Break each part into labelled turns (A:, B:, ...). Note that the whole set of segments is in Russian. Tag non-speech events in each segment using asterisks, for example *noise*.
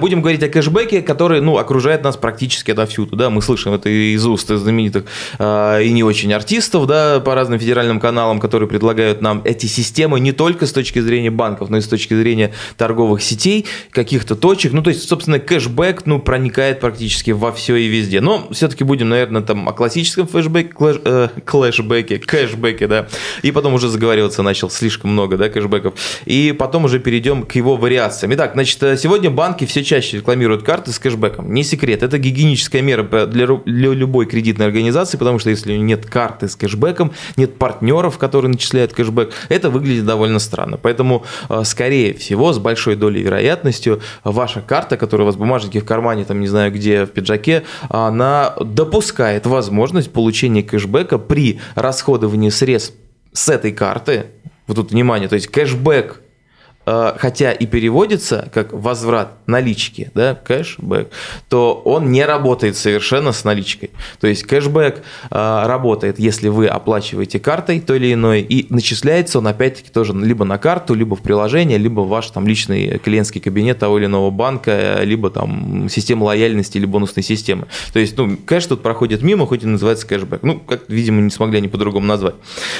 A: Будем говорить о кэшбэке, который ну, окружает нас практически отовсюду. Да? Мы слышим это из уст знаменитых э, и не очень артистов да, по разным федеральным каналам, которые предлагают нам эти системы не только с точки зрения банков, но и с точки зрения торговых сетей, каких-то точек. Ну, то есть, собственно, кэшбэк ну, проникает практически во все и везде. Но все-таки будем, наверное, там о классическом флешбэке, клэш, э, клэшбэке, кэшбэке, да. И потом уже заговариваться начал слишком много да, кэшбэков. И потом уже перейдем к его вариациям. Итак, значит, сегодня банки все чаще рекламируют карты с кэшбэком. Не секрет, это гигиеническая мера для, для любой кредитной организации, потому что если нет карты с кэшбэком, нет партнеров, которые начисляют кэшбэк, это выглядит довольно странно. Поэтому, э, скорее всего, с большой долей вероятностью, ваша карта, которая у вас в бумажнике в кармане, там не знаю где, в пиджаке, она допускает возможность получения кэшбэка при расходовании средств с этой карты, вот тут внимание, то есть кэшбэк хотя и переводится как возврат налички, да, кэшбэк, то он не работает совершенно с наличкой. То есть кэшбэк э, работает, если вы оплачиваете картой той или иной, и начисляется он опять-таки тоже либо на карту, либо в приложение, либо в ваш там личный клиентский кабинет того или иного банка, либо там система лояльности или бонусной системы. То есть, ну, кэш тут проходит мимо, хоть и называется кэшбэк. Ну, как, видимо, не смогли они по-другому назвать.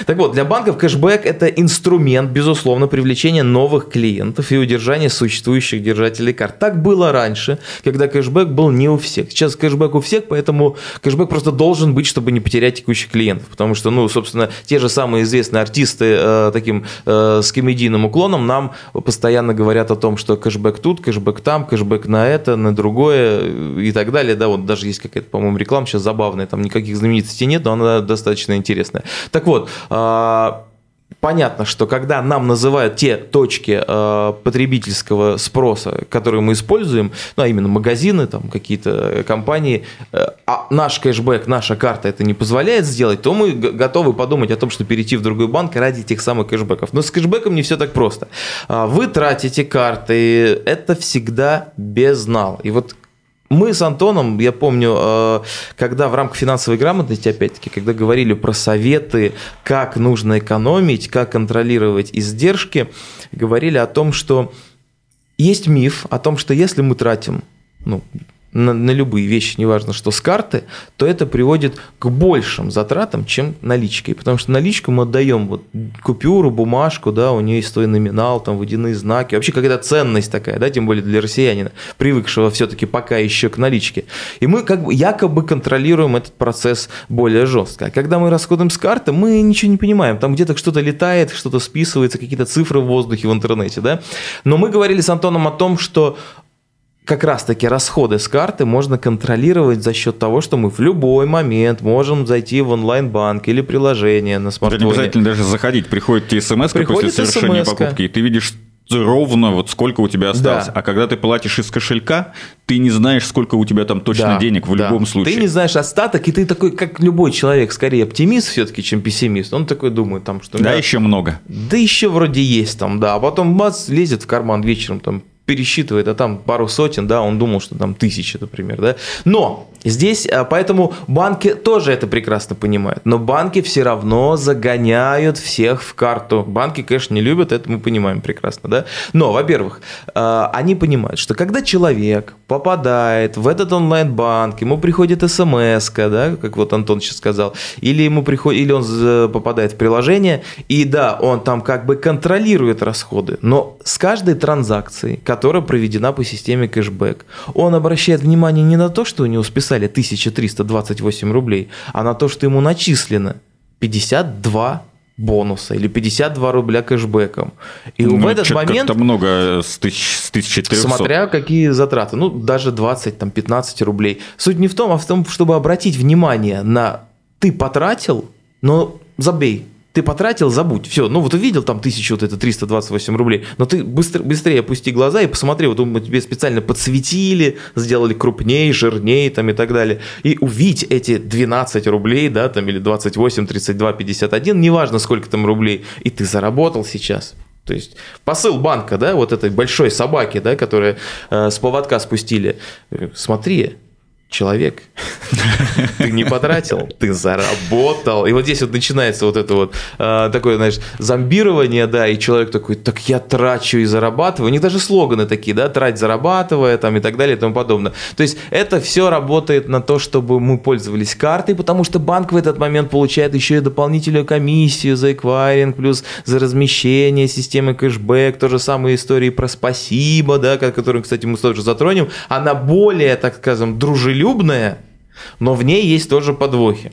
A: Так вот, для банков кэшбэк – это инструмент, безусловно, привлечения новых клиентов и удержания существующих держателей карт. Так было раньше, когда кэшбэк был не у всех. Сейчас кэшбэк у всех, поэтому кэшбэк просто должен быть, чтобы не потерять текущих клиентов. Потому что, ну, собственно, те же самые известные артисты э, таким э, с комедийным уклоном нам постоянно говорят о том, что кэшбэк тут, кэшбэк там, кэшбэк на это, на другое и так далее. Да, вот даже есть какая-то, по-моему, реклама сейчас забавная, там никаких знаменитостей нет, но она достаточно интересная. Так вот, э, понятно, что когда нам называют те точки э, потребительского спроса, которые мы используем, ну, а именно магазины, там какие-то компании, э, а наш кэшбэк, наша карта это не позволяет сделать, то мы готовы подумать о том, что перейти в другой банк ради этих самых кэшбэков. Но с кэшбэком не все так просто. А вы тратите карты, это всегда безнал. И вот мы с Антоном, я помню, э, когда в рамках финансовой грамотности, опять-таки, когда говорили про советы, как нужно экономить, как контролировать издержки, говорили о том, что есть миф о том, что если мы тратим ну, на, на любые вещи, неважно что, с карты, то это приводит к большим затратам, чем наличкой. Потому что наличку мы отдаем вот купюру, бумажку, да, у нее есть свой номинал, там водяные знаки. Вообще какая-то ценность такая, да, тем более для россиянина, привыкшего все-таки пока еще к наличке. И мы как бы якобы контролируем этот процесс более жестко. А когда мы расходуем с карты, мы ничего не понимаем. Там где-то что-то летает, что-то списывается, какие-то цифры в воздухе в интернете, да. Но мы говорили с Антоном о том, что как раз-таки расходы с карты можно контролировать за счет того, что мы в любой момент можем зайти в онлайн-банк или приложение на смартфоне.
B: Это не обязательно даже заходить. Приходит тебе смс после совершения покупки, и ты видишь ровно вот сколько у тебя осталось. Да. А когда ты платишь из кошелька, ты не знаешь, сколько у тебя там точно да, денег в да. любом случае.
A: Ты не знаешь остаток, и ты такой, как любой человек, скорее оптимист все-таки, чем пессимист. Он такой думает, там, что...
B: Да, да, еще много.
A: Да еще вроде есть там, да. А потом бац, лезет в карман вечером, там, пересчитывает, а там пару сотен, да, он думал, что там тысячи, например, да. Но здесь, а, поэтому банки тоже это прекрасно понимают, но банки все равно загоняют всех в карту. Банки, конечно, не любят, это мы понимаем прекрасно, да. Но, во-первых, а, они понимают, что когда человек попадает в этот онлайн-банк, ему приходит смс, да, как вот Антон сейчас сказал, или ему приходит, или он попадает в приложение, и да, он там как бы контролирует расходы, но с каждой транзакцией, которая проведена по системе кэшбэк. Он обращает внимание не на то, что у него списали 1328 рублей, а на то, что ему начислено 52 бонуса или 52 рубля кэшбэком. И ну, в этот момент...
B: Это много с, тысяч, с 1300.
A: Смотря какие затраты. Ну, даже 20, там, 15 рублей. Суть не в том, а в том, чтобы обратить внимание на ты потратил, но забей, ты потратил, забудь. Все, ну вот увидел там тысячу, вот это 328 рублей, но ты быстро, быстрее опусти глаза и посмотри, вот мы тебе специально подсветили, сделали крупнее, жирнее там и так далее. И увидь эти 12 рублей, да, там или 28, 32, 51, неважно сколько там рублей, и ты заработал сейчас. То есть посыл банка, да, вот этой большой собаки, да, которая э, с поводка спустили. Смотри, человек, *laughs* ты не потратил, ты заработал. И вот здесь вот начинается вот это вот э, такое, знаешь, зомбирование, да, и человек такой, так я трачу и зарабатываю. У них даже слоганы такие, да, трать, зарабатывая, там и так далее и тому подобное. То есть это все работает на то, чтобы мы пользовались картой, потому что банк в этот момент получает еще и дополнительную комиссию за эквайринг, плюс за размещение системы кэшбэк, то же самое истории про спасибо, да, которую, кстати, мы тоже затронем, она более, так скажем, дружелюбная дружелюбная, но в ней есть тоже подвохи.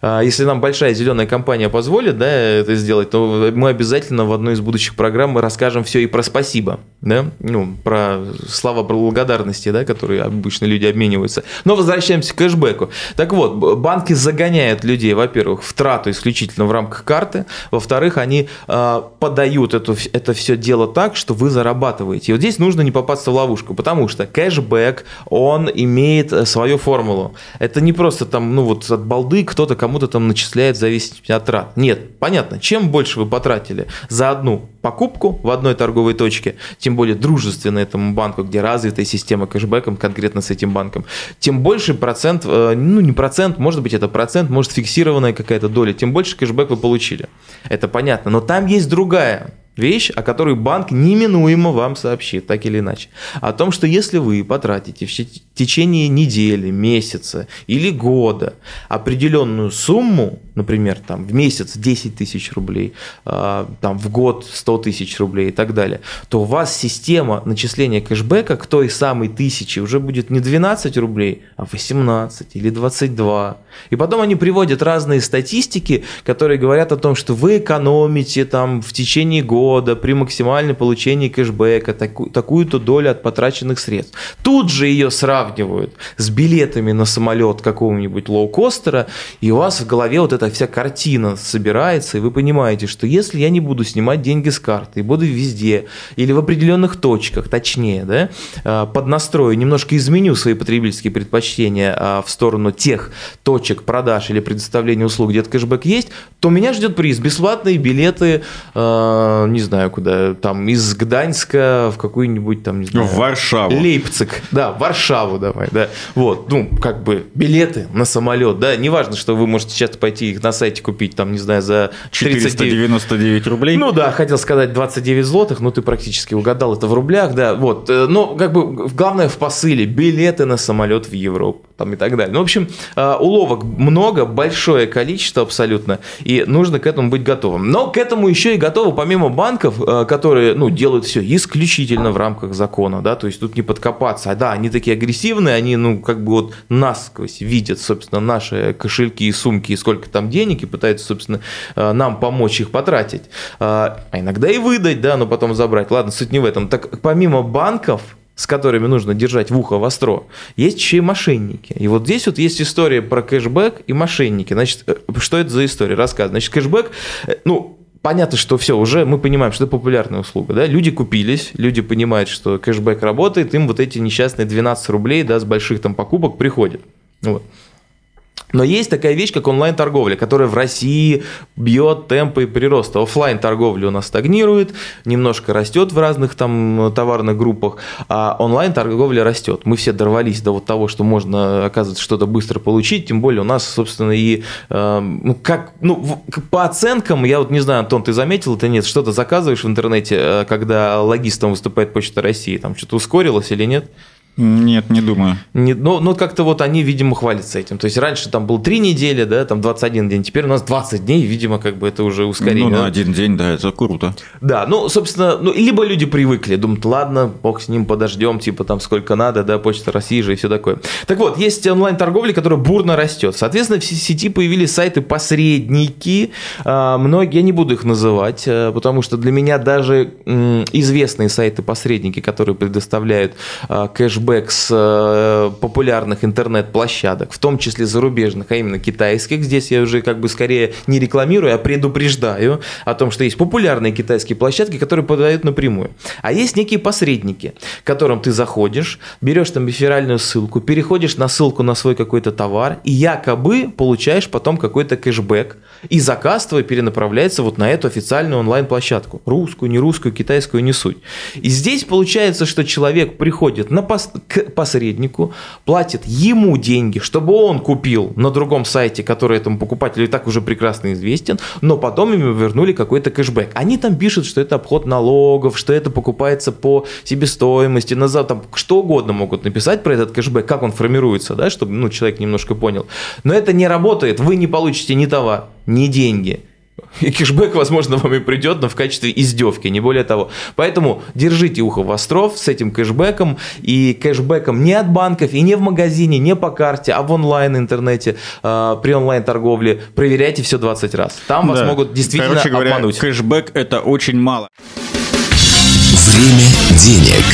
A: А, если нам большая зеленая компания позволит да, это сделать, то мы обязательно в одной из будущих программ расскажем все и про спасибо, да? ну, про слова благодарности, да, которые обычно люди обмениваются. Но возвращаемся к кэшбэку. Так вот, банки загоняют людей, во-первых, в трату исключительно в рамках карты, во-вторых, они э, подают это, это все дело так, что вы зарабатываете. И вот здесь нужно не попасться в ловушку, потому что кэшбэк, он имеет свою формулу. Это не просто там, ну вот от балды кто-то кому-то там начисляет в зависимости от трат. Нет, понятно, чем больше вы потратили за одну покупку в одной торговой точке, тем более дружественно этому банку, где развитая система кэшбэком конкретно с этим банком, тем больше процент, э, ну не процент, может быть это процент, может фиксированная какая-то доля, тем больше кэшбэк вы получили. Это понятно. Но там есть другая вещь, о которой банк неминуемо вам сообщит, так или иначе. О том, что если вы потратите в течение недели, месяца или года определенную сумму, например, там, в месяц 10 тысяч рублей, а, там, в год 100 тысяч рублей и так далее, то у вас система начисления кэшбэка к той самой тысячи уже будет не 12 рублей, а 18 или 22. И потом они приводят разные статистики, которые говорят о том, что вы экономите там в течение года при максимальном получении кэшбэка таку, такую-то долю от потраченных средств. Тут же ее сравнивают с билетами на самолет какого-нибудь лоукостера, и у вас в голове вот эта вся картина собирается, и вы понимаете, что если я не буду снимать деньги с карты, и буду везде, или в определенных точках, точнее, да, а, поднастрою, немножко изменю свои потребительские предпочтения а, в сторону тех точек, продаж или предоставления услуг, где-то кэшбэк есть, то меня ждет приз. Бесплатные билеты, э, не знаю куда, там из Гданьска в какую-нибудь там, не знаю.
B: В Варшаву.
A: Лейпциг, да, в Варшаву давай, да. Вот, ну, как бы билеты на самолет, да, неважно, что вы можете сейчас пойти их на сайте купить, там, не знаю, за
B: 499 рублей.
A: Ну да, хотел сказать 29 злотых, но ты практически угадал это в рублях, да, вот. Э, но как бы главное в посыле билеты на самолет в Европу там и так далее. Ну, в общем, э, уловок много, большое количество абсолютно, и нужно к этому быть готовым. Но к этому еще и готовы помимо банков, э, которые ну, делают все исключительно в рамках закона, да, то есть тут не подкопаться, а да, они такие агрессивные, они ну как бы вот насквозь видят, собственно, наши кошельки и сумки, и сколько там денег, и пытаются, собственно, э, нам помочь их потратить, а иногда и выдать, да, но потом забрать. Ладно, суть не в этом. Так помимо банков, с которыми нужно держать в ухо востро, есть еще и мошенники. И вот здесь вот есть история про кэшбэк и мошенники. Значит, э, что это за история? Рассказ. Значит, кэшбэк, э, ну, понятно, что все, уже мы понимаем, что это популярная услуга, да, люди купились, люди понимают, что кэшбэк работает, им вот эти несчастные 12 рублей, да, с больших там покупок приходят. Вот. Но есть такая вещь, как онлайн-торговля, которая в России бьет темпы прироста. Офлайн торговля у нас стагнирует, немножко растет в разных там товарных группах, а онлайн-торговля растет. Мы все дорвались до вот того, что можно, оказывается, что-то быстро получить, тем более у нас, собственно, и э, ну, как, ну, по оценкам, я вот не знаю, Антон, ты заметил это нет, что-то заказываешь в интернете, э, когда логистом выступает Почта России, там что-то ускорилось или нет?
B: Нет, не думаю.
A: Не, но, но как-то вот они, видимо, хвалятся этим. То есть раньше там было 3 недели, да, там 21 день, теперь у нас 20 дней, видимо, как бы это уже ускорение. Ну,
B: на один день, да, это круто.
A: Да, ну, собственно, ну, либо люди привыкли, думают, ладно, бог с ним, подождем, типа там сколько надо, да, Почта России же и все такое. Так вот, есть онлайн-торговля, которая бурно растет. Соответственно, в сети появились сайты-посредники, а, многие, я не буду их называть, а, потому что для меня даже известные сайты-посредники, которые предоставляют а, кэшбэк, с э, популярных интернет-площадок, в том числе зарубежных, а именно китайских. Здесь я уже как бы скорее не рекламирую, а предупреждаю о том, что есть популярные китайские площадки, которые подают напрямую. А есть некие посредники, к которым ты заходишь, берешь там реферальную ссылку, переходишь на ссылку на свой какой-то товар и якобы получаешь потом какой-то кэшбэк, и заказ твой перенаправляется вот на эту официальную онлайн-площадку. Русскую, не русскую, китайскую, не суть. И здесь получается, что человек приходит на пост к посреднику, платит ему деньги, чтобы он купил на другом сайте, который этому покупателю и так уже прекрасно известен, но потом ему вернули какой-то кэшбэк. Они там пишут, что это обход налогов, что это покупается по себестоимости, назад, там что угодно могут написать про этот кэшбэк, как он формируется, да, чтобы ну, человек немножко понял. Но это не работает, вы не получите ни товар, ни деньги. И кэшбэк, возможно, вам и придет, но в качестве издевки, не более того. Поэтому держите ухо в остров с этим кэшбэком. И кэшбэком не от банков, и не в магазине, не по карте, а в онлайн-интернете, э, при онлайн-торговле. Проверяйте все 20 раз. Там да. вас могут действительно Короче говоря, обмануть.
B: кэшбэк – это очень мало.
C: Время денег.